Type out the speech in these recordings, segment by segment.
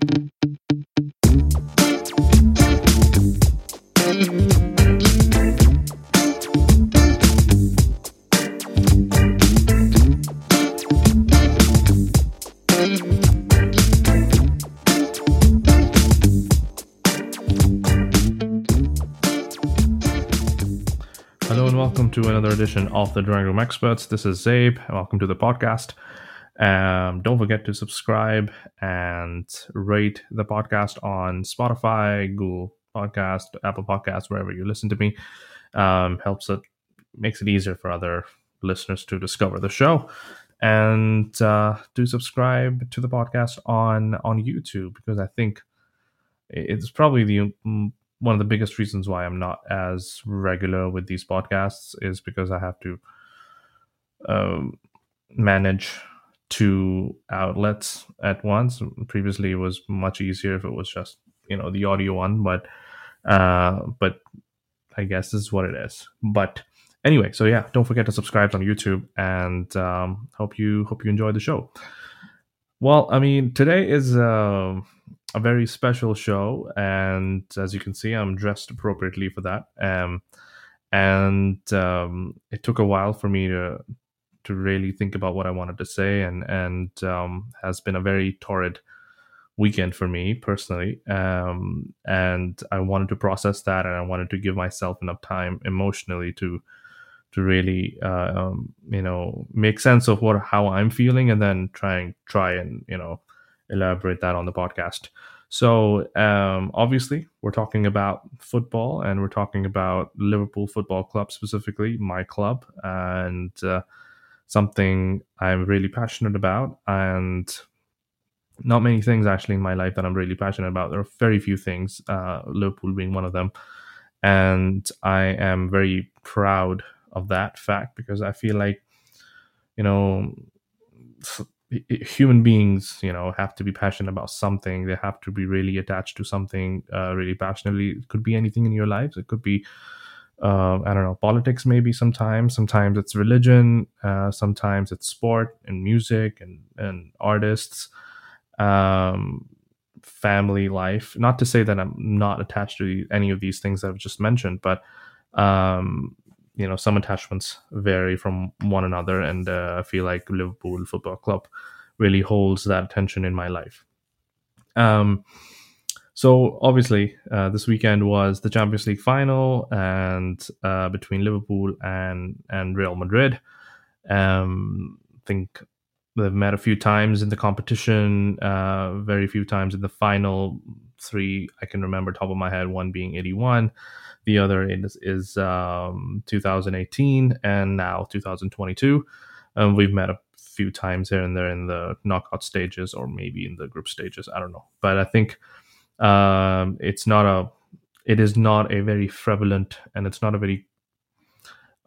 Hello and welcome to another edition of the Drawing Room Experts. This is Zaib. Welcome to the podcast. Um, don't forget to subscribe and rate the podcast on Spotify, Google Podcast, Apple Podcast, wherever you listen to me. Um, helps it makes it easier for other listeners to discover the show. And uh, do subscribe to the podcast on on YouTube because I think it's probably the mm, one of the biggest reasons why I'm not as regular with these podcasts is because I have to um, manage two outlets at once. Previously, it was much easier if it was just you know the audio one, but uh, but I guess this is what it is. But anyway, so yeah, don't forget to subscribe on YouTube, and um, hope you hope you enjoy the show. Well, I mean, today is uh, a very special show, and as you can see, I'm dressed appropriately for that. Um, and um, it took a while for me to to really think about what I wanted to say, and and um, has been a very torrid weekend for me personally. Um, and I wanted to process that, and I wanted to give myself enough time emotionally to to really uh, um, you know make sense of what how I'm feeling, and then try and try and you know elaborate that on the podcast. So um, obviously, we're talking about football, and we're talking about Liverpool Football Club specifically, my club, and uh, something I'm really passionate about, and not many things actually in my life that I'm really passionate about. There are very few things, uh, Liverpool being one of them, and I am very proud of that fact because I feel like, you know, human beings, you know, have to be passionate about something. They have to be really attached to something uh, really passionately. It could be anything in your lives. It could be, uh, I don't know, politics maybe sometimes. Sometimes it's religion. Uh, sometimes it's sport and music and, and artists, um, family life. Not to say that I'm not attached to any of these things that I've just mentioned, but um, you know some attachments vary from one another and uh, i feel like liverpool football club really holds that attention in my life um, so obviously uh, this weekend was the champions league final and uh, between liverpool and and real madrid um, i think they've met a few times in the competition uh, very few times in the final three i can remember top of my head one being 81 the other is, is um, 2018 and now 2022. Um, we've met a few times here and there in the knockout stages or maybe in the group stages. I don't know, but I think um, it's not a it is not a very prevalent and it's not a very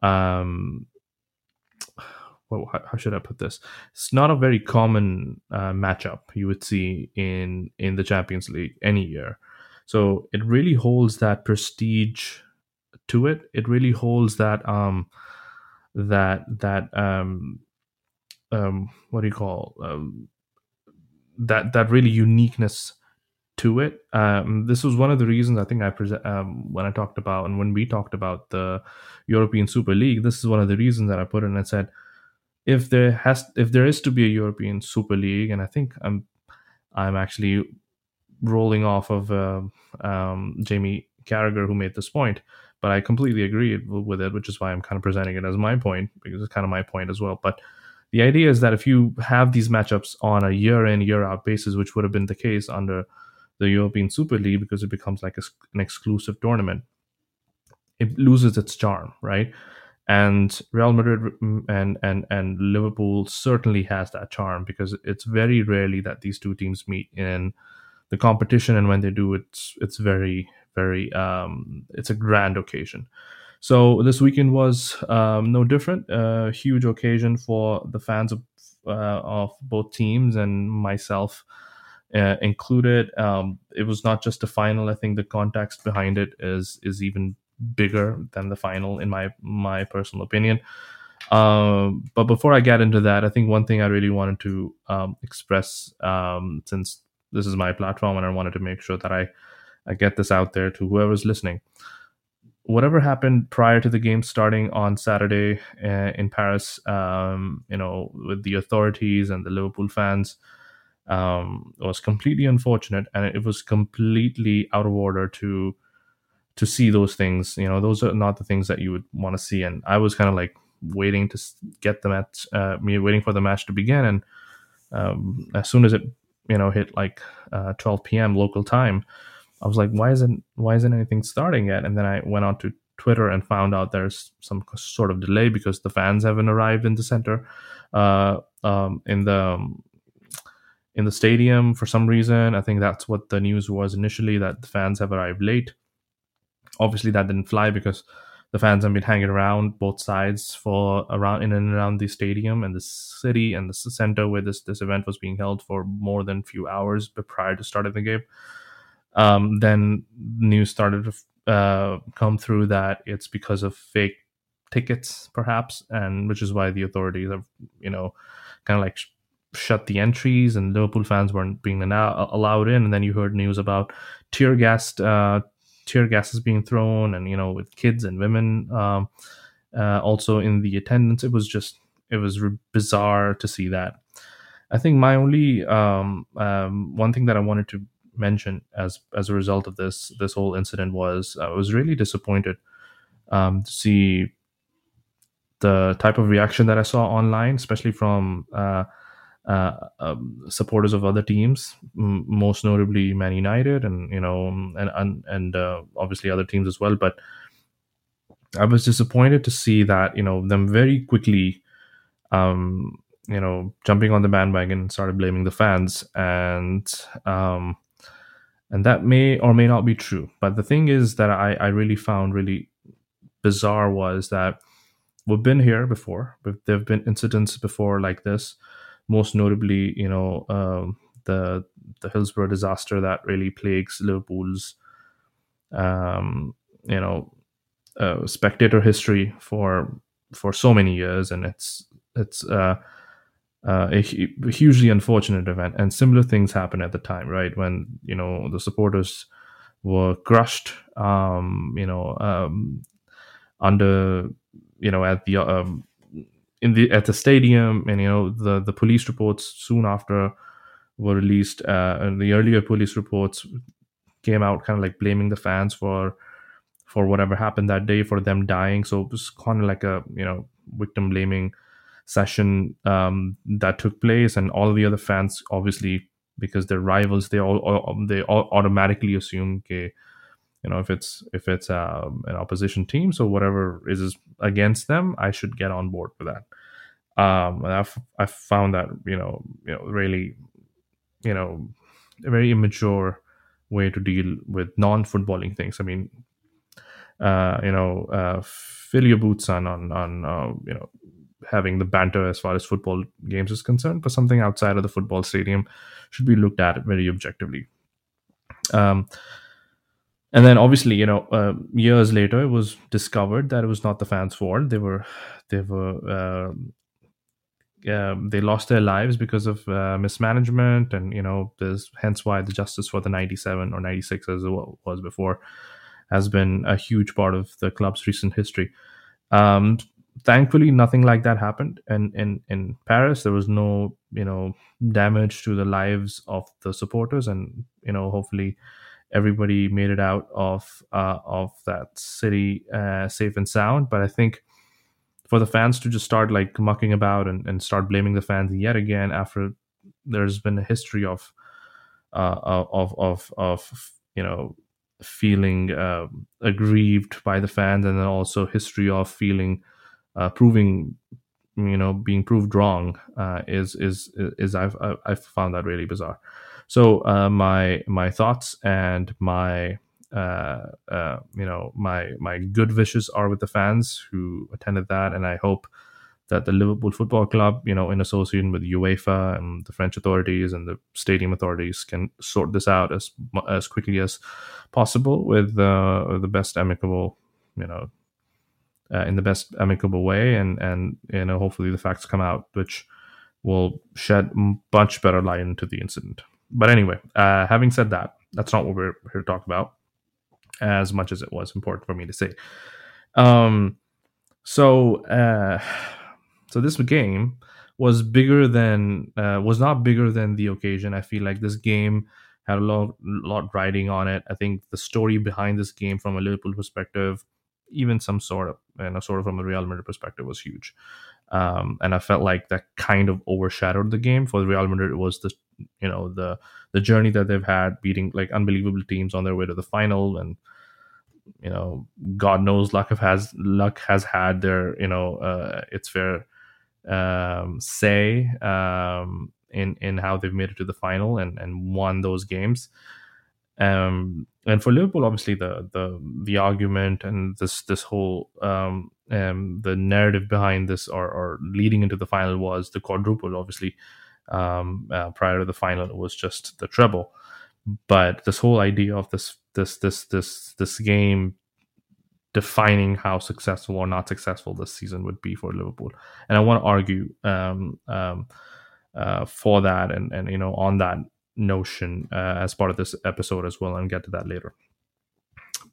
um well, how, how, should I put this? It's not a very common uh, matchup you would see in in the Champions League any year. So it really holds that prestige to it. It really holds that um that that um um what do you call um that that really uniqueness to it. Um, this was one of the reasons I think I present um, when I talked about and when we talked about the European Super League. This is one of the reasons that I put in and said if there has if there is to be a European Super League, and I think I'm I'm actually rolling off of uh, um, Jamie Carragher who made this point, but I completely agree with it, which is why I'm kind of presenting it as my point because it's kind of my point as well. But the idea is that if you have these matchups on a year in year out basis, which would have been the case under the European Super League because it becomes like a, an exclusive tournament, it loses its charm, right? And Real Madrid mm, and and and Liverpool certainly has that charm because it's very rarely that these two teams meet in the competition, and when they do, it's it's very very um, it's a grand occasion. So this weekend was um, no different. A huge occasion for the fans of uh, of both teams and myself uh, included. Um, it was not just a final. I think the context behind it is is even bigger than the final, in my my personal opinion. Um, but before I get into that, I think one thing I really wanted to um, express, um, since this is my platform, and I wanted to make sure that I I get this out there to whoever's listening. Whatever happened prior to the game starting on Saturday uh, in Paris, um, you know, with the authorities and the Liverpool fans, um, was completely unfortunate, and it was completely out of order to to see those things. You know, those are not the things that you would want to see. And I was kind of like waiting to get the match, uh, me waiting for the match to begin, and um, as soon as it you know hit like uh, 12 p.m. local time, I was like, why isn't why isn't anything starting yet? And then I went on to Twitter and found out there's some sort of delay because the fans haven't arrived in the center, uh, um, in the um, in the stadium for some reason. I think that's what the news was initially that the fans have arrived late. Obviously, that didn't fly because the fans have been hanging around both sides for around in and around the stadium and the city and the center where this this event was being held for more than a few hours prior to starting the game. Um, then news started to uh, come through that it's because of fake tickets, perhaps, and which is why the authorities have you know kind of like shut the entries and Liverpool fans weren't being allowed in. And then you heard news about tear gas, uh, tear gas is being thrown, and you know with kids and women um, uh, also in the attendance. It was just it was bizarre to see that. I think my only um, um, one thing that I wanted to mention as as a result of this this whole incident was I was really disappointed um, to see the type of reaction that I saw online, especially from uh, uh, um, supporters of other teams, m- most notably Man United, and you know, and and, and uh, obviously other teams as well. But I was disappointed to see that you know them very quickly, um, you know, jumping on the bandwagon and started blaming the fans, and um, and that may or may not be true. But the thing is that I I really found really bizarre was that we've been here before. There have been incidents before like this most notably, you know, um, the the Hillsborough disaster that really plagues Liverpool's, um, you know, uh, spectator history for for so many years, and it's it's uh, uh, a, a, hugely unfortunate event. And similar things happened at the time, right? When you know the supporters were crushed, um, you know, um, under you know at the um, in the at the stadium, and you know the the police reports soon after were released, uh, and the earlier police reports came out kind of like blaming the fans for for whatever happened that day for them dying. So it was kind of like a you know victim blaming session um, that took place, and all the other fans obviously because they're rivals, they all, all they all automatically assume okay, you know if it's if it's um, an opposition team so whatever is against them i should get on board with that. Um and i've i found that you know you know really you know a very immature way to deal with non-footballing things. I mean uh you know uh fill your boots on on on uh, you know having the banter as far as football games is concerned but something outside of the football stadium should be looked at very objectively. Um and then obviously you know uh, years later it was discovered that it was not the fans fault. They were they were uh, um, they lost their lives because of uh, mismanagement and you know there's hence why the justice for the 97 or 96 as it was before has been a huge part of the club's recent history. Um, thankfully nothing like that happened and in in paris. There was no you know damage to the lives of the supporters and you know hopefully everybody made it out of uh, of that city uh, safe and sound. But I think for the fans to just start like mucking about and, and start blaming the fans yet again after there's been a history of uh, of of of you know feeling uh, aggrieved by the fans and then also history of feeling uh, proving you know being proved wrong uh, is is is I've I've found that really bizarre. So uh, my my thoughts and my uh, uh, you know my my good wishes are with the fans who attended that, and I hope that the Liverpool Football Club, you know, in association with UEFA and the French authorities and the stadium authorities, can sort this out as as quickly as possible with uh, the best amicable, you know, uh, in the best amicable way, and and you know, hopefully the facts come out, which will shed much better light into the incident. But anyway, uh, having said that, that's not what we're here to talk about. As much as it was important for me to say. Um, so, uh, so this game was bigger than uh, was not bigger than the occasion. I feel like this game had a lot lot riding on it. I think the story behind this game, from a Liverpool perspective, even some sort of you know sort of from a Real Madrid perspective, was huge. Um, and I felt like that kind of overshadowed the game for the Real Madrid. It was the you know the the journey that they've had, beating like unbelievable teams on their way to the final, and you know God knows luck has luck has had their you know uh, its fair um, say um, in in how they've made it to the final and and won those games. Um, and for Liverpool, obviously the the the argument and this this whole um, um, the narrative behind this or, or leading into the final was the quadruple. Obviously, um, uh, prior to the final, it was just the treble. But this whole idea of this this this this this game defining how successful or not successful this season would be for Liverpool. And I want to argue um, um, uh, for that and, and, you know, on that notion uh, as part of this episode as well and get to that later.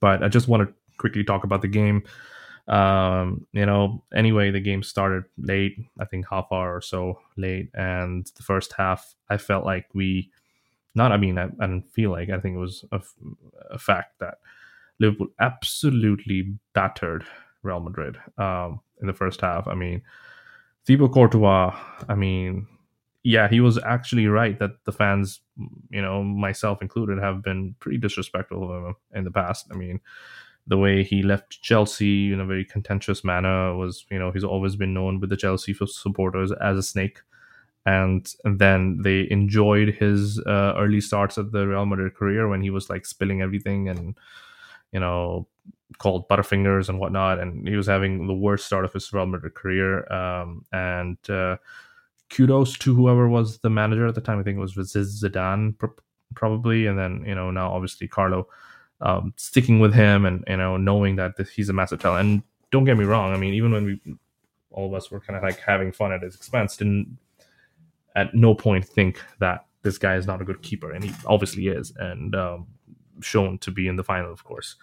But I just want to quickly talk about the game. Um, you know, anyway, the game started late, I think half hour or so late. And the first half, I felt like we, not, I mean, I, I didn't feel like, I think it was a, a fact that Liverpool absolutely battered Real Madrid um, in the first half. I mean, Thibaut Courtois, I mean, yeah, he was actually right that the fans, you know, myself included, have been pretty disrespectful of him in the past. I mean, the way he left Chelsea in a very contentious manner was, you know, he's always been known with the Chelsea supporters as a snake. And, then they enjoyed his uh, early starts at the Real Madrid career when he was like spilling everything and you know, called Butterfingers and whatnot, and he was having the worst start of his Real Madrid career. Um, and uh, kudos to whoever was the manager at the time. I think it was Zidane probably, and then you know now obviously Carlo um, sticking with him and you know knowing that he's a massive talent. And don't get me wrong, I mean even when we all of us were kind of like having fun at his expense, didn't at no point think that this guy is not a good keeper, and he obviously is. And um, shown to be in the final, of course.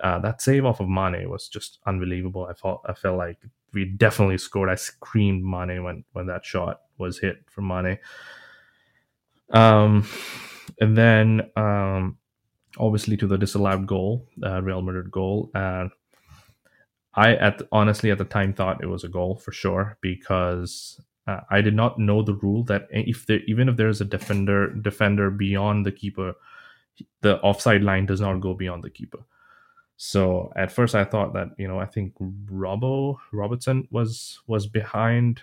Uh, that save off of Mane was just unbelievable. I felt I felt like we definitely scored. I screamed Mane when when that shot was hit from Mane. Um, and then um, obviously to the disallowed goal, uh, Real Madrid goal, and I at honestly at the time thought it was a goal for sure because uh, I did not know the rule that if there even if there is a defender defender beyond the keeper the offside line does not go beyond the keeper. So at first I thought that you know I think Robbo Robertson was was behind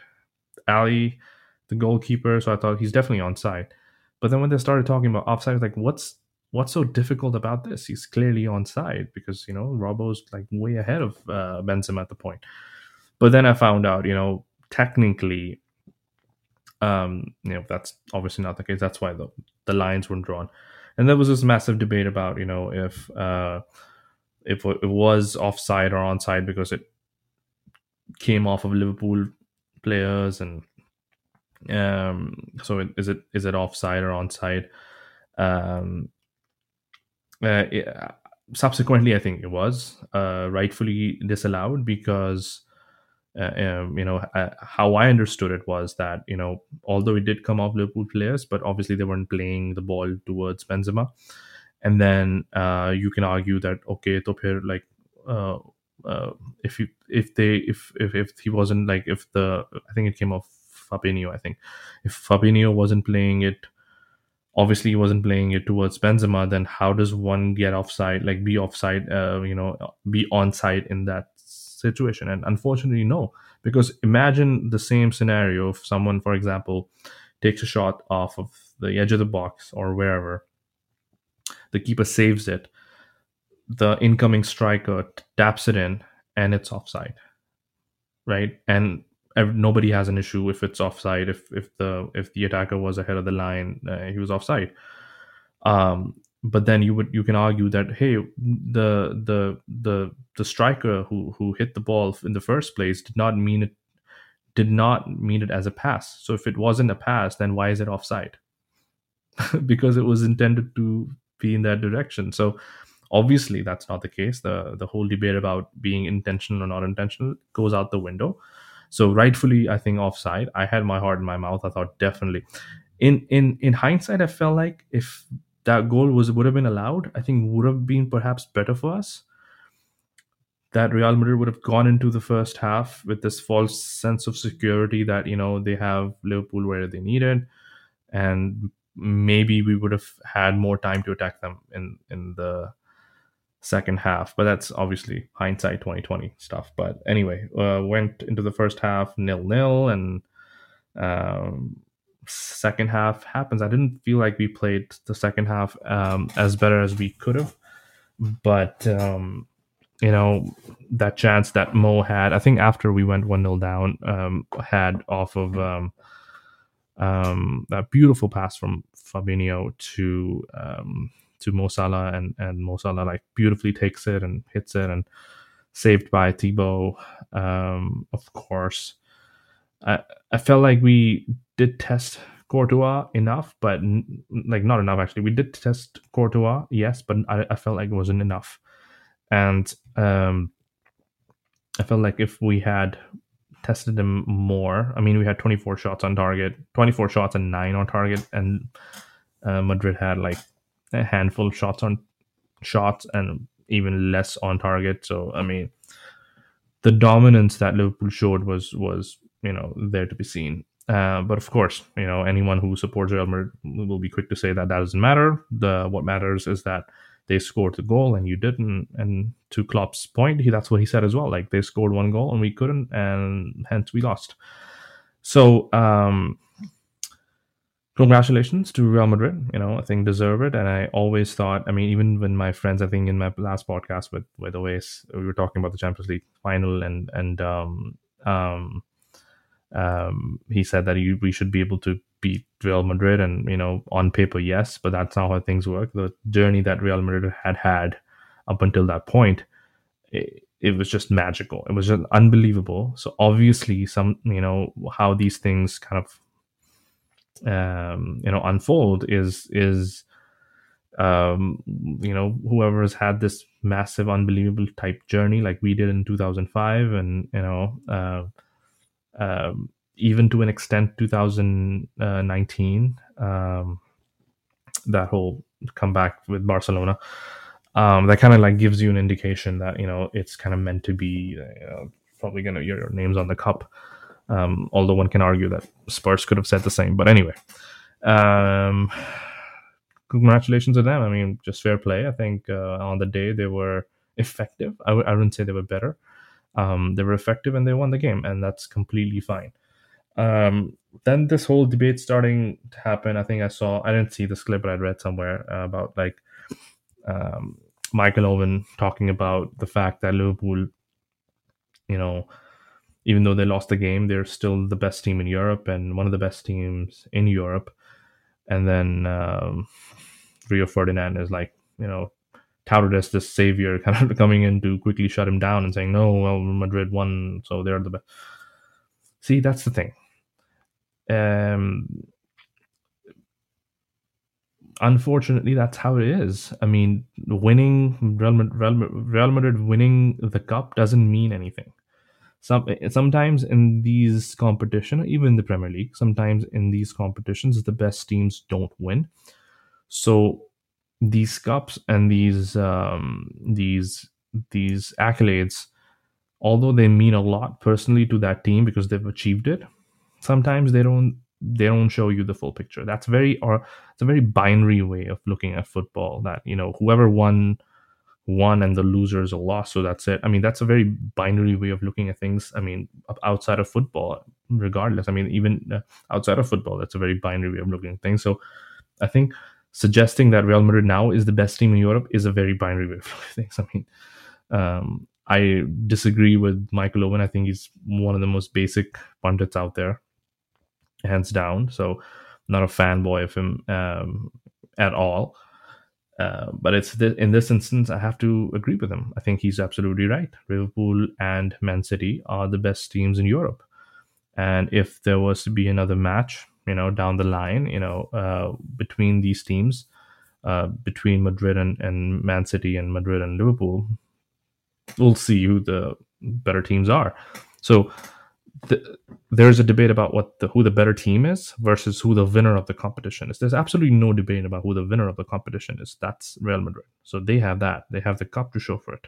Ali, the goalkeeper. So I thought he's definitely onside. But then when they started talking about offside, I was like, what's what's so difficult about this? He's clearly onside because you know Robbo's like way ahead of uh, Benzema at the point. But then I found out, you know, technically, um, you know, that's obviously not the case. That's why the the lines weren't drawn and there was this massive debate about you know if uh, if it was offside or onside because it came off of Liverpool players and um so it, is it is it offside or onside um it, subsequently i think it was uh rightfully disallowed because uh, um, you know, uh, how I understood it was that you know, although it did come off Liverpool players, but obviously they weren't playing the ball towards Benzema, and then uh, you can argue that okay, top here like uh, uh, if you if they if if if he wasn't like if the I think it came off Fabinho, I think. If Fabinho wasn't playing it obviously he wasn't playing it towards Benzema, then how does one get offside, like be offside, uh, you know, be onside in that situation? And unfortunately, no, because imagine the same scenario if someone, for example, takes a shot off of the edge of the box or wherever, the keeper saves it, the incoming striker taps it in, and it's offside, right? And nobody has an issue if it's offside if if the if the attacker was ahead of the line uh, he was offside um but then you would you can argue that hey the the the the striker who who hit the ball in the first place did not mean it did not mean it as a pass so if it wasn't a pass then why is it offside because it was intended to be in that direction. So obviously that's not the case. The the whole debate about being intentional or not intentional goes out the window. So rightfully, I think offside. I had my heart in my mouth. I thought definitely. In in in hindsight, I felt like if that goal was would have been allowed, I think would have been perhaps better for us. That Real Madrid would have gone into the first half with this false sense of security that you know they have Liverpool where they needed, and maybe we would have had more time to attack them in in the second half but that's obviously hindsight 2020 stuff. But anyway uh, went into the first half nil nil and um, second half happens. I didn't feel like we played the second half um, as better as we could have but um, you know that chance that mo had i think after we went 1-0 down um, had off of um, um, that beautiful pass from Fabinho to um, to Mo Salah, and and Mo Salah like beautifully takes it and hits it, and saved by Thibaut. Um, of course, I I felt like we did test Courtois enough, but n- like not enough actually. We did test Courtois, yes, but I, I felt like it wasn't enough, and um, I felt like if we had tested him more, I mean, we had 24 shots on target, 24 shots and nine on target, and uh, Madrid had like a handful of shots on shots and even less on target. So I mean, the dominance that Liverpool showed was was you know there to be seen. Uh, but of course, you know anyone who supports Real Madrid will be quick to say that that doesn't matter. The what matters is that they scored the goal and you didn't. And to Klopp's point, he that's what he said as well. Like they scored one goal and we couldn't, and hence we lost. So um, congratulations to Real Madrid. You know, I think deserve it. And I always thought, I mean, even when my friends, I think in my last podcast with with Oasis, we were talking about the Champions League final, and and um, um, um, he said that we should be able to beat Real Madrid, and you know, on paper, yes, but that's not how things work. The journey that Real Madrid had had up until that point. It, it was just magical. It was just unbelievable. So obviously, some you know how these things kind of um, you know unfold is is um, you know whoever has had this massive unbelievable type journey like we did in 2005 and you know uh, um, even to an extent 2019 um, that whole comeback with barcelona um, that kind of like gives you an indication that you know it's kind of meant to be you know, probably gonna your names on the cup um, although one can argue that Spurs could have said the same. But anyway, um, congratulations to them. I mean, just fair play. I think uh, on the day they were effective. I w- I wouldn't say they were better. Um, they were effective and they won the game, and that's completely fine. Um, then this whole debate starting to happen. I think I saw. I didn't see this clip, but I read somewhere uh, about like um, Michael Owen talking about the fact that Liverpool, you know, even though they lost the game, they're still the best team in Europe and one of the best teams in Europe. And then um, Rio Ferdinand is like, you know, touted as this savior, kind of coming in to quickly shut him down and saying, no, well, Madrid won, so they're the best. See, that's the thing. Um, unfortunately, that's how it is. I mean, winning Real Madrid, Real Madrid winning the cup doesn't mean anything some sometimes in these competition even in the premier league sometimes in these competitions the best teams don't win. So these cups and these um, these these accolades although they mean a lot personally to that team because they've achieved it sometimes they don't they don't show you the full picture. That's very or it's a very binary way of looking at football that you know whoever won won and the loser is a loss. So that's it. I mean, that's a very binary way of looking at things. I mean, outside of football, regardless. I mean, even uh, outside of football, that's a very binary way of looking at things. So I think suggesting that Real Madrid now is the best team in Europe is a very binary way of things. I mean, um, I disagree with Michael Owen. I think he's one of the most basic pundits out there, hands down. So, not a fanboy of him um, at all. Uh, but it's th- in this instance, I have to agree with him. I think he's absolutely right. Liverpool and Man City are the best teams in Europe. And if there was to be another match you know, down the line, you know, uh, between these teams, uh, between Madrid and, and Man City and Madrid and Liverpool, we'll see who the better teams are. So the, there's a debate about what the who the better team is versus who the winner of the competition is. There's absolutely no debate about who the winner of the competition is. That's Real Madrid. So they have that. They have the cup to show for it.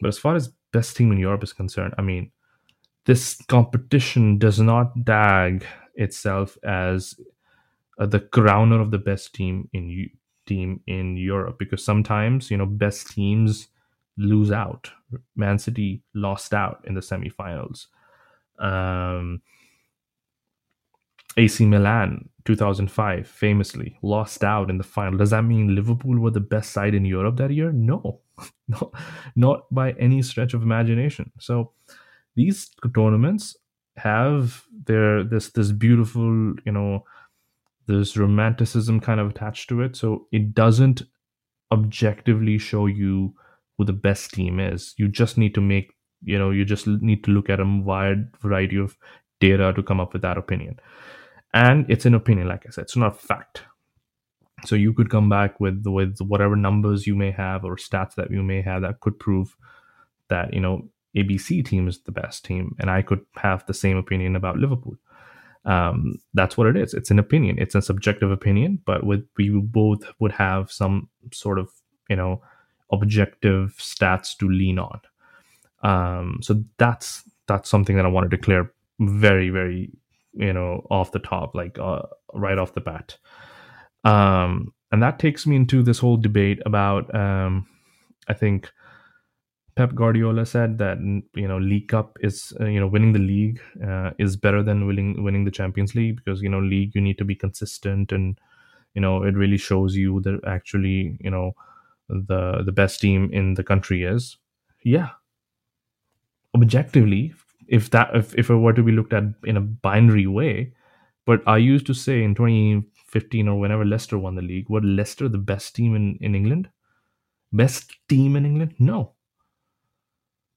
But as far as best team in Europe is concerned, I mean, this competition does not dag itself as uh, the crowner of the best team in team in Europe because sometimes you know best teams lose out. Man City lost out in the semifinals. Um, AC Milan 2005 famously lost out in the final. Does that mean Liverpool were the best side in Europe that year? No, no, not by any stretch of imagination. So these tournaments have their this this beautiful you know this romanticism kind of attached to it. So it doesn't objectively show you who the best team is. You just need to make you know you just need to look at a wide variety of data to come up with that opinion. And it's an opinion like i said it's not a fact. So you could come back with with whatever numbers you may have or stats that you may have that could prove that you know abc team is the best team and i could have the same opinion about liverpool. Um, that's what it is. It's an opinion. It's a subjective opinion but with we both would have some sort of you know objective stats to lean on um, so that's that's something that I want to declare very very you know off the top, like uh, right off the bat. Um, and that takes me into this whole debate about um, I think Pep Guardiola said that you know League Cup is uh, you know winning the league uh, is better than winning winning the Champions League because you know league you need to be consistent and you know it really shows you that actually you know the the best team in the country is. Yeah, objectively, if that if, if it were to be looked at in a binary way, but I used to say in 2015 or whenever Leicester won the league, were Leicester the best team in, in England? Best team in England? No.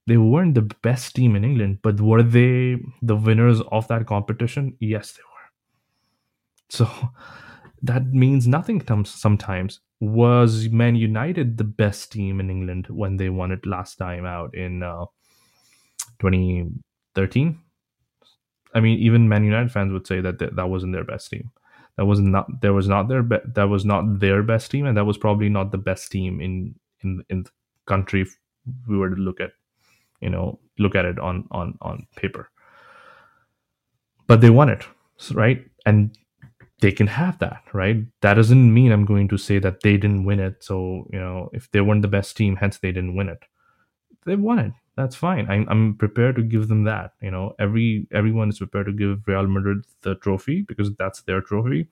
They weren't the best team in England, but were they the winners of that competition? Yes, they were. So that means nothing sometimes. Was Man United the best team in England when they won it last time out in uh, 2013. I mean, even Man United fans would say that th- that wasn't their best team. That was not there was not their be- that was not their best team, and that was probably not the best team in in in the country. If we were to look at, you know, look at it on on on paper. But they won it, right? And they can have that, right? That doesn't mean I'm going to say that they didn't win it. So you know, if they weren't the best team, hence they didn't win it. They won it that's fine. I'm, I'm prepared to give them that. You know, every everyone is prepared to give Real Madrid the trophy because that's their trophy.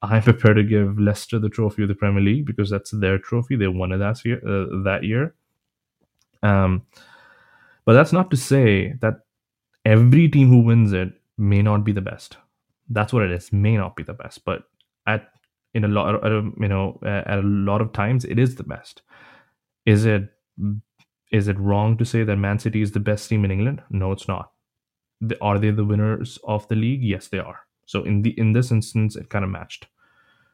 I'm prepared to give Leicester the trophy of the Premier League because that's their trophy. They won it that year. Uh, that year. Um, but that's not to say that every team who wins it may not be the best. That's what it is. May not be the best, but at in a lot, of, you know, at a lot of times, it is the best. Is it is it wrong to say that Man City is the best team in England? No, it's not. Are they the winners of the league? Yes, they are. So in the in this instance, it kind of matched.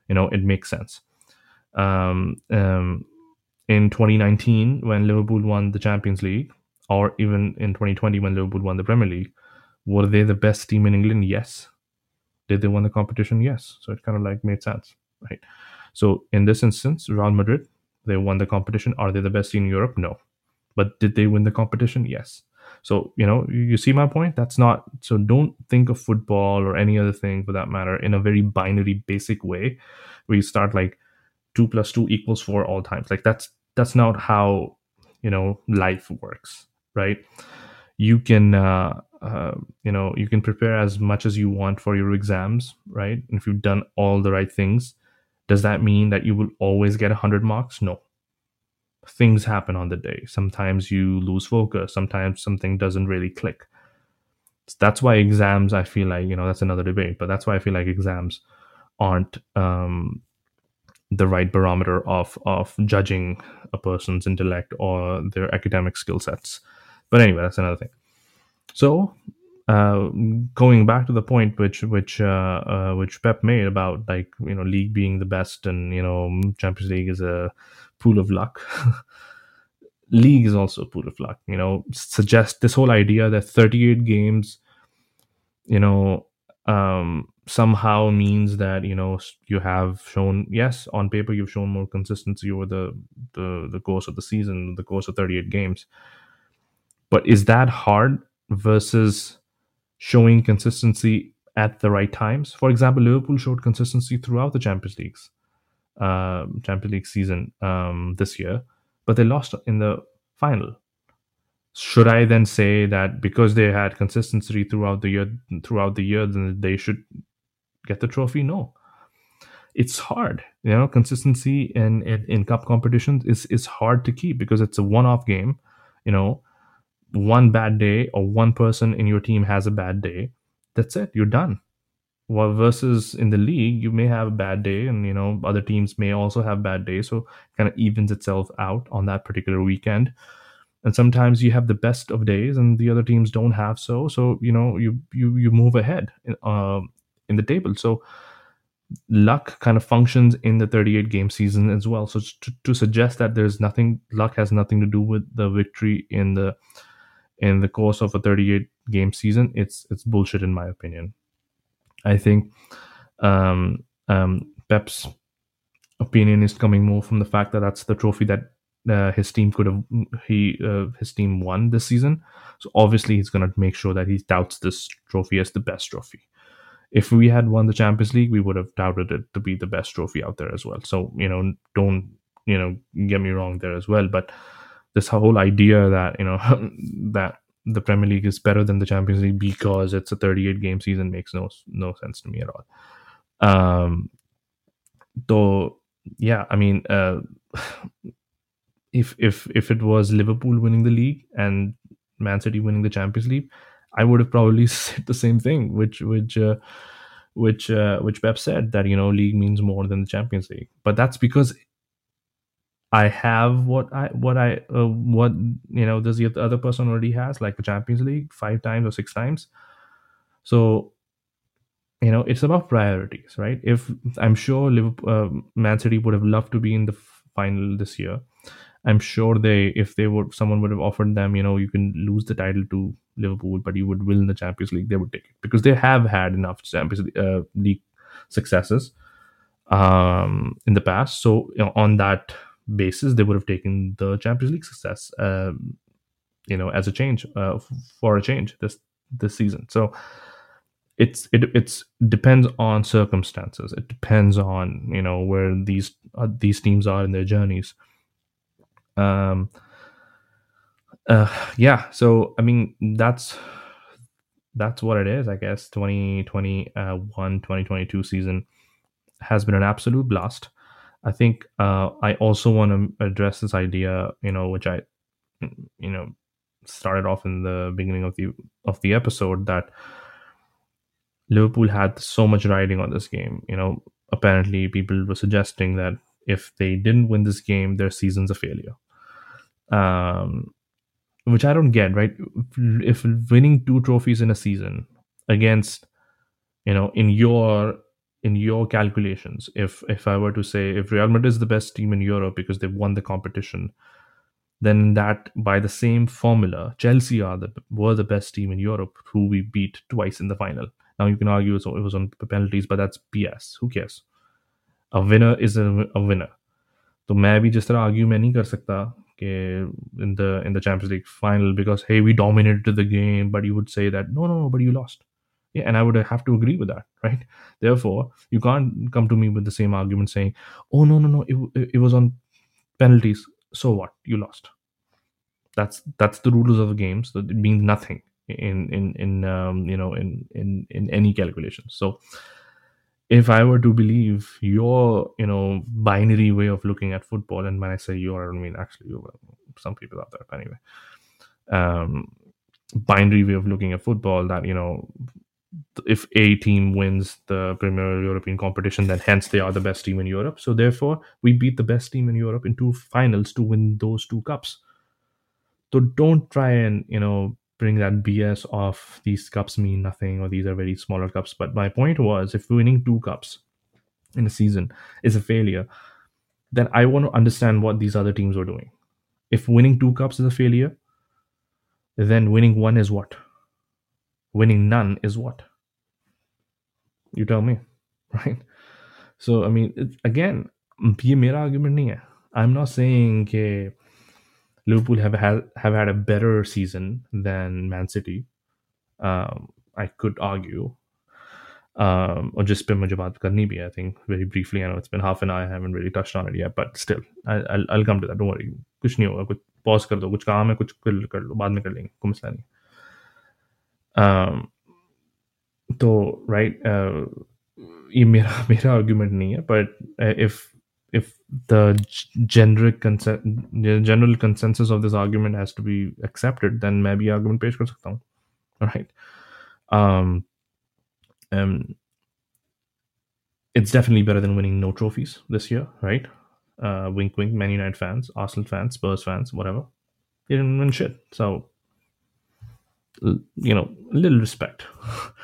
You know, it makes sense. Um, um, in 2019, when Liverpool won the Champions League, or even in 2020 when Liverpool won the Premier League, were they the best team in England? Yes. Did they win the competition? Yes. So it kind of like made sense, right? So in this instance, Real Madrid, they won the competition. Are they the best team in Europe? No. But did they win the competition? Yes. So, you know, you see my point? That's not so don't think of football or any other thing for that matter in a very binary basic way where you start like two plus two equals four all times. Like that's that's not how, you know, life works, right? You can uh, uh, you know, you can prepare as much as you want for your exams, right? And if you've done all the right things, does that mean that you will always get 100 marks? No things happen on the day. Sometimes you lose focus. Sometimes something doesn't really click. That's why exams, I feel like, you know, that's another debate, but that's why I feel like exams aren't um, the right barometer of of judging a person's intellect or their academic skill sets. But anyway, that's another thing. So uh, going back to the point which which uh, uh, which Pep made about like you know league being the best and you know Champions League is a pool of luck. league is also a pool of luck. You know, suggest this whole idea that 38 games, you know, um, somehow means that you know you have shown yes on paper you've shown more consistency over the the the course of the season, the course of 38 games. But is that hard versus showing consistency at the right times? For example, Liverpool showed consistency throughout the Champions Leagues, uh, Champions League season um, this year, but they lost in the final. Should I then say that because they had consistency throughout the year, throughout the year, then they should get the trophy? No. It's hard, you know. Consistency in, in, in cup competitions is is hard to keep because it's a one-off game. You know, one bad day or one person in your team has a bad day. That's it. You're done versus in the league you may have a bad day and you know other teams may also have bad days so it kind of evens itself out on that particular weekend. And sometimes you have the best of days and the other teams don't have so so you know you you you move ahead in, uh, in the table. So luck kind of functions in the 38 game season as well. So to, to suggest that there's nothing luck has nothing to do with the victory in the in the course of a 38 game season it's it's bullshit in my opinion I think um, um, Pep's opinion is coming more from the fact that that's the trophy that uh, his team could have he uh, his team won this season. So obviously he's going to make sure that he touts this trophy as the best trophy. If we had won the Champions League, we would have touted it to be the best trophy out there as well. So you know, don't you know get me wrong there as well. But this whole idea that you know that the Premier League is better than the Champions League because it's a 38 game season makes no no sense to me at all. Um, though, yeah, I mean, uh, if if if it was Liverpool winning the league and Man City winning the Champions League, I would have probably said the same thing, which which uh, which uh, which Pep said that you know league means more than the Champions League, but that's because I have what I what I uh, what you know does the other person already has like the Champions League five times or six times. So you know it's about priorities, right? If I'm sure Liverpool, uh, Man City would have loved to be in the final this year. I'm sure they if they would someone would have offered them you know you can lose the title to Liverpool but you would win the Champions League they would take it because they have had enough Champions uh, League successes um, in the past. So you know, on that basis, they would have taken the Champions League success, um, you know, as a change uh, for a change this this season. So it's it it's depends on circumstances. It depends on you know where these uh, these teams are in their journeys. Um. Uh. Yeah. So I mean that's that's what it is. I guess 2021 2022 season has been an absolute blast. I think uh, I also want to address this idea, you know, which I, you know, started off in the beginning of the of the episode that Liverpool had so much riding on this game. You know, apparently people were suggesting that if they didn't win this game, their season's a failure. Um, which I don't get. Right? If winning two trophies in a season against, you know, in your in your calculations if if i were to say if real madrid is the best team in europe because they've won the competition then that by the same formula chelsea are the were the best team in europe who we beat twice in the final now you can argue it was on penalties but that's bs who cares a winner is a, a winner तो मैं भी जिस तरह argue मैं नहीं कर सकता कि in the in the Champions League final because hey we dominated the game but you would say that no no no but you lost yeah, and I would have to agree with that, right? Therefore, you can't come to me with the same argument saying, "Oh no, no, no, it, it was on penalties. So what? You lost." That's that's the rules of the game. So it means nothing in in in um, you know in in in any calculation. So if I were to believe your you know binary way of looking at football, and when I say you, I don't mean actually you, some people out there, but anyway, um, binary way of looking at football that you know if a team wins the Premier European competition, then hence they are the best team in Europe. So therefore, we beat the best team in Europe in two finals to win those two cups. So don't try and you know bring that BS of these cups mean nothing or these are very smaller cups. But my point was if winning two cups in a season is a failure, then I want to understand what these other teams are doing. If winning two cups is a failure, then winning one is what? Winning none is what? You tell me, right? So I mean, it, again, ये मेरा argument नहीं है. I'm not saying that Liverpool have had have had a better season than Man City. Um, I could argue. Um, or just पे मुझे बात करनी भी है, I think very briefly. I know it's been half an hour. I haven't really touched on it yet, but still, I, I'll, I'll come to that. Don't worry. कुछ नहीं होगा. कुछ pause कर दो. कुछ काम है. कुछ कर, कर लो. बाद में कर लेंगे. कोई मसला नहीं. Um, तो right. Uh, ये मेरा मेरा आर्ग्यूमेंट नहीं है but if if the generic consen- the general consensus of this argument has to be accepted then मैं भी argument पेश कर सकता हूँ right um, um it's definitely better than winning no trophies this year right uh, wink wink Man United fans Arsenal fans Spurs fans whatever you didn't win shit so you know a little respect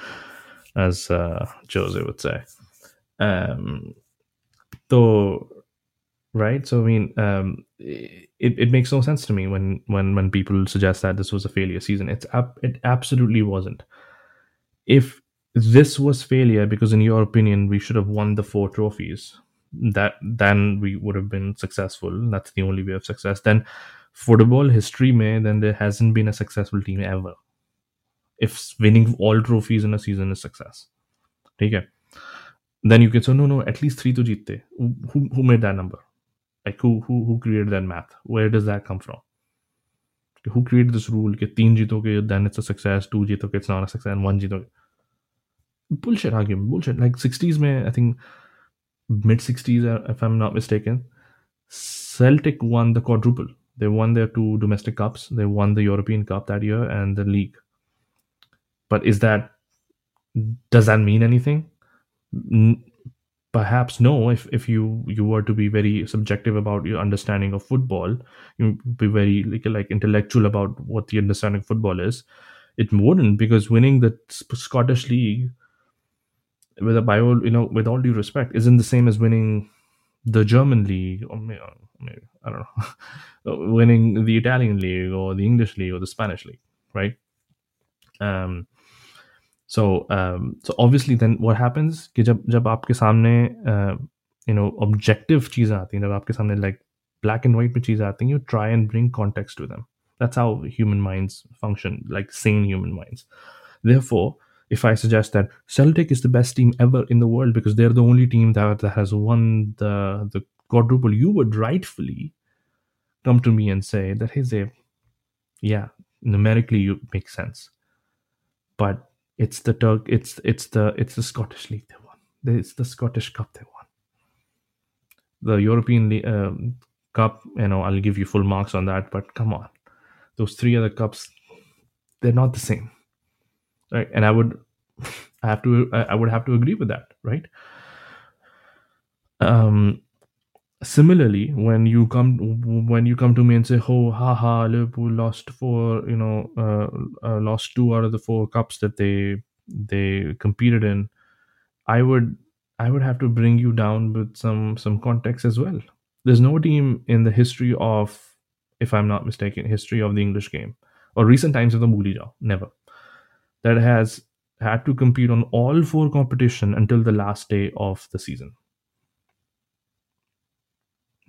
as uh, Jose would say. Um, so right? So i mean um, it, it makes no sense to me when when when people suggest that this was a failure season. It's it absolutely wasn't. If this was failure because in your opinion we should have won the four trophies that then we would have been successful. That's the only way of success. Then football history may then there hasn't been a successful team ever if winning all trophies in a season is success okay then you can say no no at least three to jeette who, who made that number like who who who created that math where does that come from who created this rule कि तीन जीतोगे then it's a success two जीतोगे it's not a success and one जीतोगे bullshit argument bullshit like 60s में I think mid 60s uh, if I'm not mistaken Celtic won the quadruple they won their two domestic cups they won the European Cup that year and the league but is that does that mean anything? Perhaps no. If, if you you were to be very subjective about your understanding of football you be very like, like intellectual about what the understanding of football is it wouldn't because winning the scottish league with a bio you know with all due respect isn't the same as winning the german league or maybe, maybe i don't know winning the italian league or the english league or the spanish league right? Um so um, so obviously then what happens कि जब जब आपके सामने you know objective चीज़ें आती हैं जब आपके सामने like black and white में चीज़ें आती हैं you try and bring context to them that's how human minds function like sane human minds therefore if I suggest that Celtic is the best team ever in the world because they're the only team that, that has won the the quadruple, you would rightfully come to me and say that hey Zay, yeah, numerically you make sense. But it's the Turk. It's it's the it's the Scottish League they won. It's the Scottish Cup they won. The European um, Cup, you know, I'll give you full marks on that. But come on, those three other cups, they're not the same, right? And I would, I have to, I would have to agree with that, right? Um, similarly when you come when you come to me and say oh haha liverpool lost four you know uh, uh, lost two out of the four cups that they they competed in i would i would have to bring you down with some some context as well. There's no team in the history of if i'm not mistaken history of the english game or recent times of the Mulija, never that has had to compete on all four competition until the last day of the season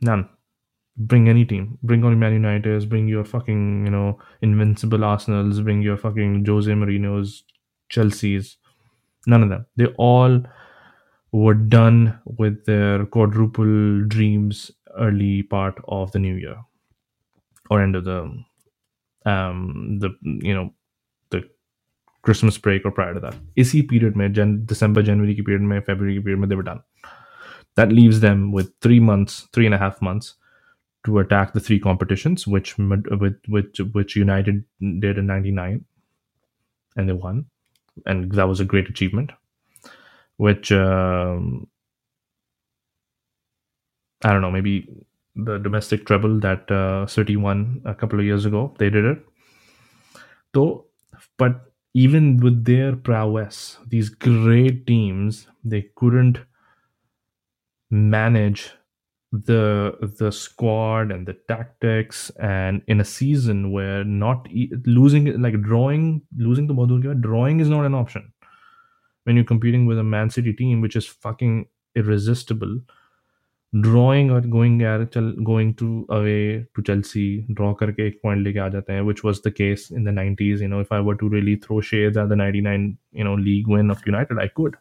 None. Bring any team. Bring on Man United. Bring your fucking, you know, invincible Arsenals. Bring your fucking Jose Mourinho's, Chelsea's. None of them. They all were done with their quadruple dreams early part of the new year or end of the um the you know the Christmas break or prior to that. इसी period में Jan, December January की period में February की period में they were done. that leaves them with three months, three and a half months to attack the three competitions, which with which which United did in '99, and they won, and that was a great achievement. Which um, I don't know, maybe the domestic treble that uh, City won a couple of years ago, they did it. So but even with their prowess, these great teams, they couldn't manage the the squad and the tactics and in a season where not losing like drawing losing to Badurgia, drawing is not an option. When you're competing with a man city team which is fucking irresistible drawing or going going to away to chelsea draw karke ek point leke aa jate which was the case in the 90s you know if i were to really throw shades at the 99 you know league win of united i could.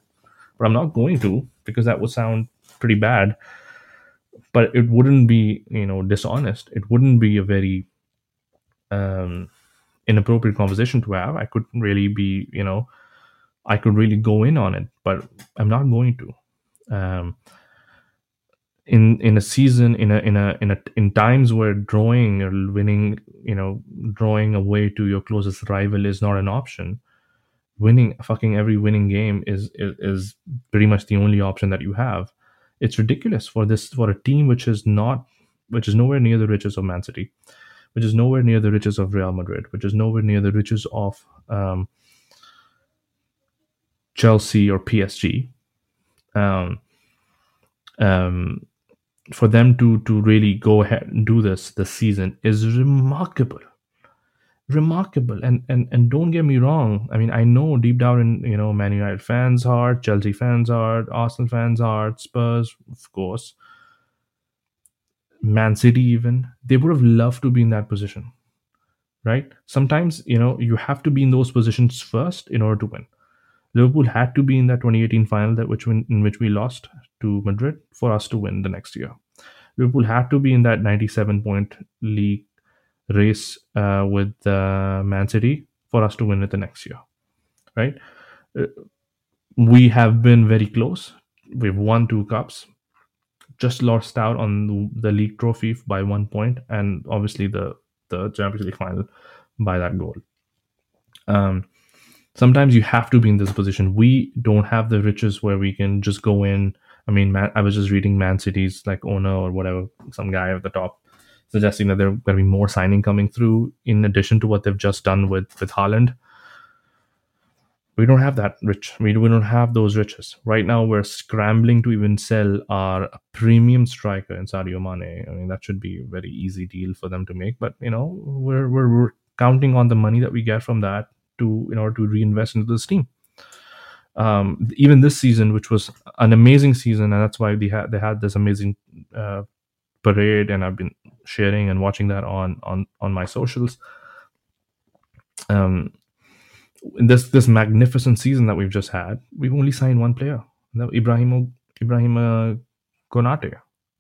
But i'm not going to because that would sound pretty bad but it wouldn't be you know dishonest. It wouldn't be a very um, inappropriate conversation to have. I could really be you know i could really go in on it but i'm not going to. Um, in in a season in a in a in a in times where drawing or winning you know drawing away to your closest rival is not an option winning fucking every winning game is is, is pretty much the only option that you have it's ridiculous for this for a team which is not which is nowhere near the riches of Man City, which is nowhere near the riches of Real Madrid, which is nowhere near the riches of um, Chelsea or PSG. Um, um, for them to to really go ahead and do this this season is remarkable remarkable. And and and don't get me wrong. I mean, I know deep down in you know Man United fans' heart, Chelsea fans' heart, Arsenal fans' heart, Spurs, of course, Man City even they would have loved to be in that position, right? Sometimes you know you have to be in those positions first in order to win. Liverpool had to be in that 2018 final that which in which we lost to Madrid for us to win the next year. Liverpool had to be in that 97 point league race uh, with uh, Man City for us to win it the next year, right? Uh, we have been very close. We've won two cups, just lost out on the league trophy by one point, and obviously the the Champions League final by that goal. Um, sometimes you have to be in this position. We don't have the riches where we can just go in. I mean, Man, I was just reading Man City's like owner or whatever, some guy at the top suggesting that there are going to be more signing coming through in addition to what they've just done with with Haaland. We don't have that rich. We, we don't have those riches right now. We're scrambling to even sell our premium striker in Sadio Mane. I mean, that should be a very easy deal for them to make. But you know, we're we're, we're counting on the money that we get from that to in order to reinvest into this team. Um, even this season, which was an amazing season, and that's why they had they had this amazing uh, parade, and I've been sharing and watching that on on on my socials. Um, in this this magnificent season that we've just had, we've only signed one player, Ibrahim Ibrahim uh, Konate,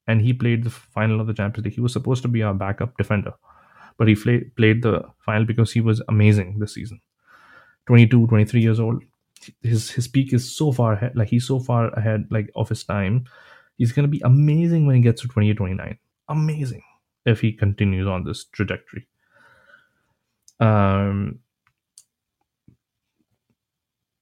and he played the final of the Champions League. He was supposed to be our backup defender, but he played played the final because he was amazing this season. 22, 23 years old. His his peak is so far ahead, like he's so far ahead, like of his time. He's gonna be amazing when he gets to 28, 29. Amazing if he continues on this trajectory. Um,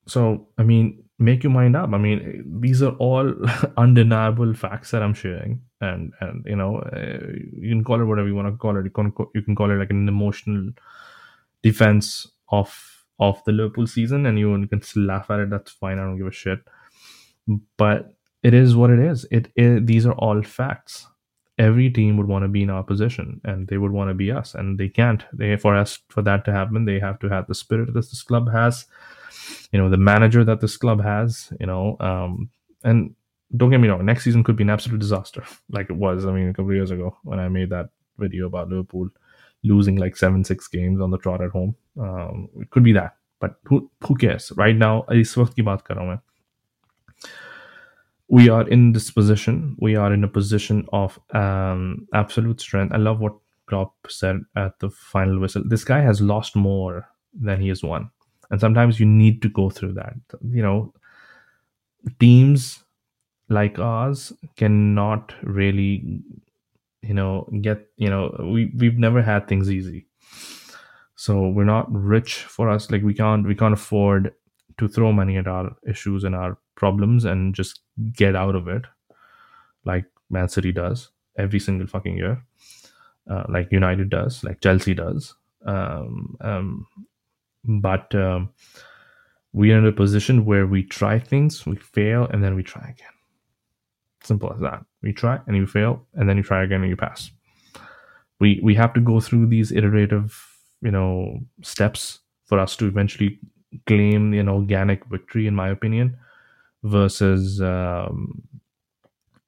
so, I mean, make your mind up. I mean, these are all undeniable facts that I'm sharing, and and you know, uh, you can call it whatever you want to call it. You can you can call it like an emotional defense of of the Liverpool season, and you can still laugh at it. That's fine. I don't give a shit. But it is what it is. It, it these are all facts every team would want to be in our position and they would want to be us and they can't. They for us for that to happen they have to have the spirit that this club has you know the manager that this club has you know um and don't get me wrong next season could be an absolute disaster like it was i mean a couple years ago when i made that video about liverpool losing like seven six games on the trot at home. Um it could be that but who who cares? Right now is ki baat kar raha we are in this position. We are in a position of um, absolute strength. I love what Klopp said at the final whistle. This guy has lost more than he has won, and sometimes you need to go through that. You know, teams like ours cannot really, you know, get. You know, we we've never had things easy, so we're not rich for us. Like we can't we can't afford to throw money at our issues and our problems and just get out of it, like Man City does every single fucking year, uh, like United does, like Chelsea does. Um, um, but um, we are in a position where we try things, we fail, and then we try again. Simple as that. We try and you fail, and then you try again and you pass. We we have to go through these iterative, you know, steps for us to eventually claim an organic victory, in my opinion, versus um,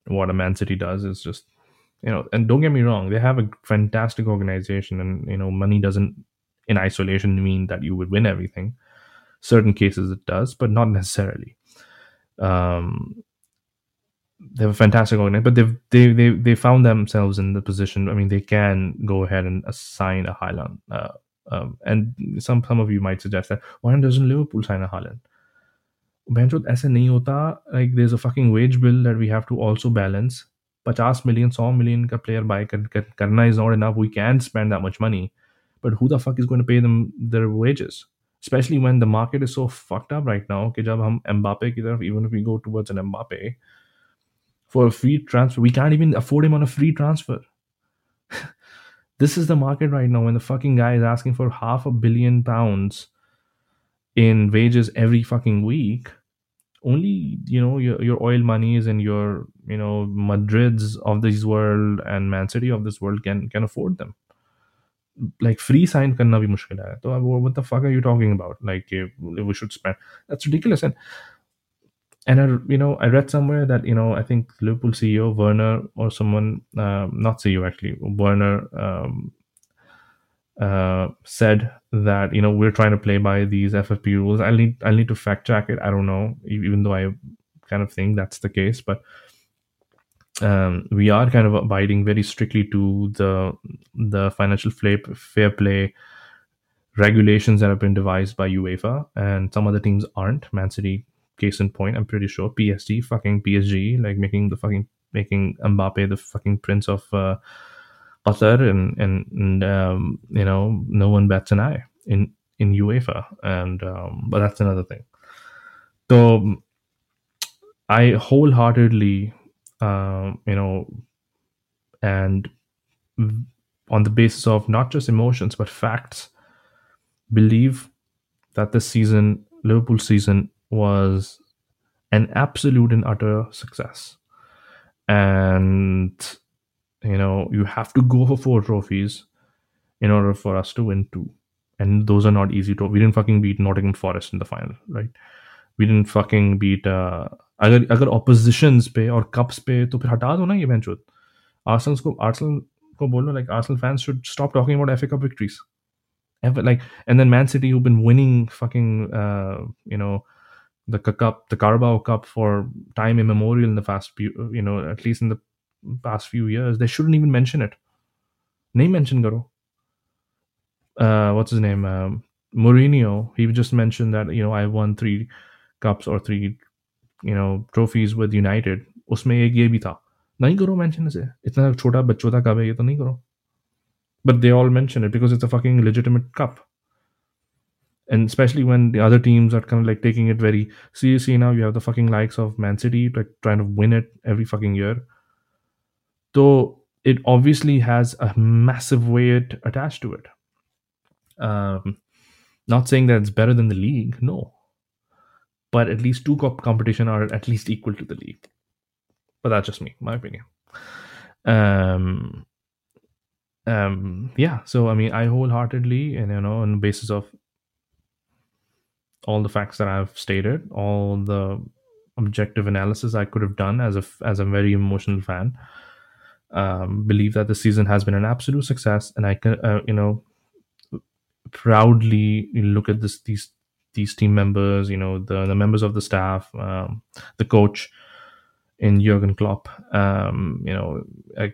what a Man City does is just, you know, and don't get me wrong, they have a fantastic organization, and you know, money doesn't in isolation mean that you would win everything. Certain cases it does, but not necessarily. Um, they have a fantastic organization, but they've they they they found themselves in the position. I mean, they can go ahead and assign a Haaland. Uh, um, and some some of you might suggest that why doesn't Liverpool sign a Haaland? बेंचोत ऐसे नहीं होता like there is a fucking wage bill that we have to also balance 50 million 100 million का player buy कर, कर, करना is not enough we can spend that much money but who the fuck is going to pay them their wages especially when the market is so fucked up right now कि जब हम Mbappe की तरफ even if we go towards an Mbappe for a free transfer we can't even afford him on a free transfer this is the market right now when the fucking guy is asking for half a billion pounds in wages every fucking week only you know your, your oil monies and your you know madrids of this world and man city of this world can can afford them. Like free sign karna bhi mushkil hai. So what the fuck are you talking about? Like we should spend. That's ridiculous. And and I, you know, I read somewhere that you know, I think Liverpool CEO Werner or someone, um, not CEO actually, Werner um, uh, said that you know we're trying to play by these FFP rules. I need I need to fact check it. I don't know, even though I kind of think that's the case, but um, we are kind of abiding very strictly to the the financial fair play regulations that have been devised by UEFA, and some other teams aren't. Man City, case in point, I'm pretty sure. PSG, fucking PSG, like making the fucking making Mbappe the fucking prince of. Uh, Qatar and and, and um, you know no one bats an eye in in UEFA and um, but that's another thing. So I wholeheartedly uh, you know and on the basis of not just emotions but facts believe that this season Liverpool season was an absolute and utter success and you know, you have to go for four trophies in order for us to win two. And those are not easy to. We didn't fucking beat Nottingham Forest in the final, right? We didn't fucking beat. Uh, अगर अगर oppositions पे और cups पे तो फिर हटा दो ना ये बेंचोत Arsenal को Arsenal को बोलो like Arsenal fans should stop talking about FA Cup victories. Ever, like and then Man City who've been winning fucking uh, you know the cup the Carabao Cup for time immemorial in the past you know at least in the past few years, they shouldn't even mention it. Name mention karo. Uh, what's his name? Um, Mourinho. He just mentioned that you know I won three cups or three you know trophies with United. उसमें एक ये भी था नहीं करो mention इसे इतना छोटा बच्चों था कब है ये तो नहीं करो but they all mention it because it's a fucking legitimate cup and especially when the other teams are kind of like taking it very seriously now you have the fucking likes of man city like trying to win it every fucking year so it obviously has a massive weight attached to it. Um, not saying that it's better than the league, no. But at least two cup competition are at least equal to the league. But that's just me, my opinion. Um, um, yeah. So I mean, I wholeheartedly, and you know, on the basis of all the facts that I've stated, all the objective analysis I could have done as a as a very emotional fan, um, believe that the season has been an absolute success, and I can, uh, you know, proudly look at this these these team members, you know, the the members of the staff, um, the coach, in Jurgen Klopp. Um, you know, I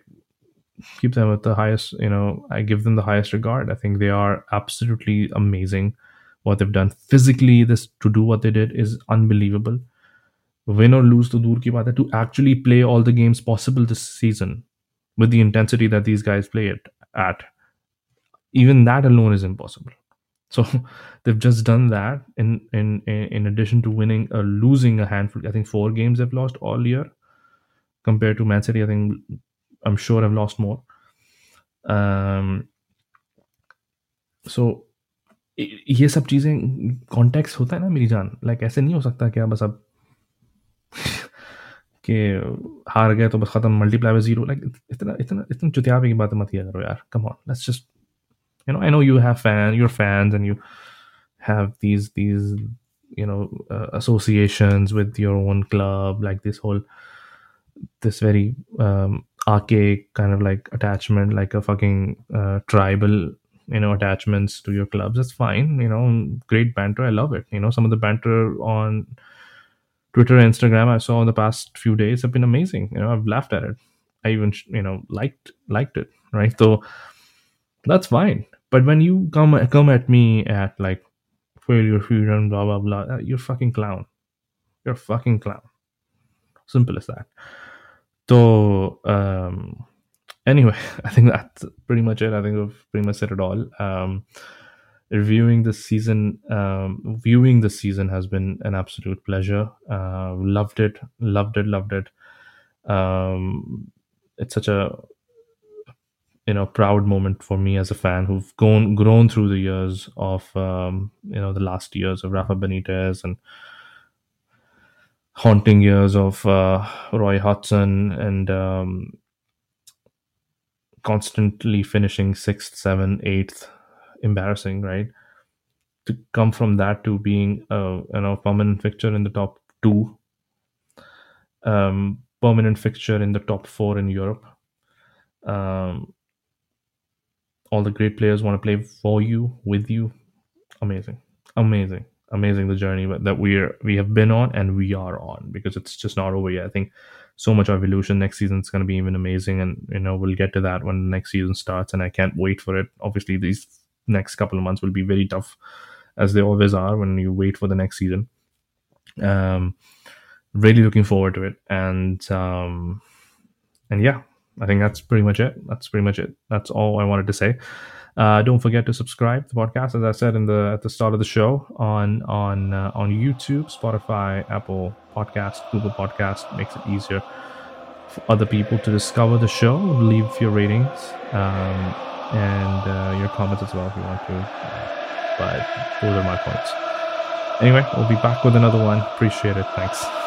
keep them at the highest. You know, I give them the highest regard. I think they are absolutely amazing. What they've done physically, this to do what they did is unbelievable. Win or lose to dur ki baat hai, to actually play all the games possible this season with the intensity that these guys play it at even that alone is impossible so they've just done that in in in addition to winning or losing a handful i think four games they've lost all year compared to man city i think i'm sure i've lost more um so ये सब चीज़ें context होता है ना मेरी जान like ऐसे नहीं हो सकता क्या बस अब कि हार गए तो बस ख़त्म मल्टीप्लाई बाय ज़ीरो लाइक इतना इतना इतना चुतियाबे की बात मत किया करो यार come on let's just you know i know you have fan your fans and you have these these you know uh, associations with your own club like this whole this very um, archaic kind of like attachment like a fucking uh, tribal you know attachments to your clubs that's fine you know great banter i love it you know some of the banter on twitter and instagram i saw in the past few days have been amazing. You know i've laughed at it. I even you know liked liked it right? So that's fine. But when you come come at me at like failure freedom blah blah blah uh, you're fucking clown. You're a fucking clown. Simple as that. So um anyway i think that's pretty much it. I think we've pretty much said it all. Um reviewing the season um viewing the season has been an absolute pleasure. Uh loved it loved it loved it. Um it's such a you know proud moment for me as a fan who've grown grown through the years of um, you know the last years of Rafa Benitez and haunting years of uh, Roy Hodgson and um, constantly finishing sixth, seventh, eighth, embarrassing, right? To come from that to being a you know permanent fixture in the top two, um, permanent fixture in the top four in Europe. Um, all the great players want to play for you, with you. Amazing, amazing, amazing. The journey that we're we have been on and we are on because it's just not over yet. I think so much evolution next season is going to be even amazing, and you know we'll get to that when next season starts, and I can't wait for it. Obviously, these next couple of months will be very tough, as they always are when you wait for the next season. Um, really looking forward to it, and um, and yeah, I think that's pretty much it. That's pretty much it. That's all I wanted to say. Uh, don't forget to subscribe to the podcast, as I said in the at the start of the show on on uh, on YouTube, Spotify, Apple Podcast, Google Podcast makes it easier for other people to discover the show. Leave your ratings um, and uh, your comments as well if you want to. Uh, but those are my points. Anyway, we'll be back with another one. Appreciate it. Thanks.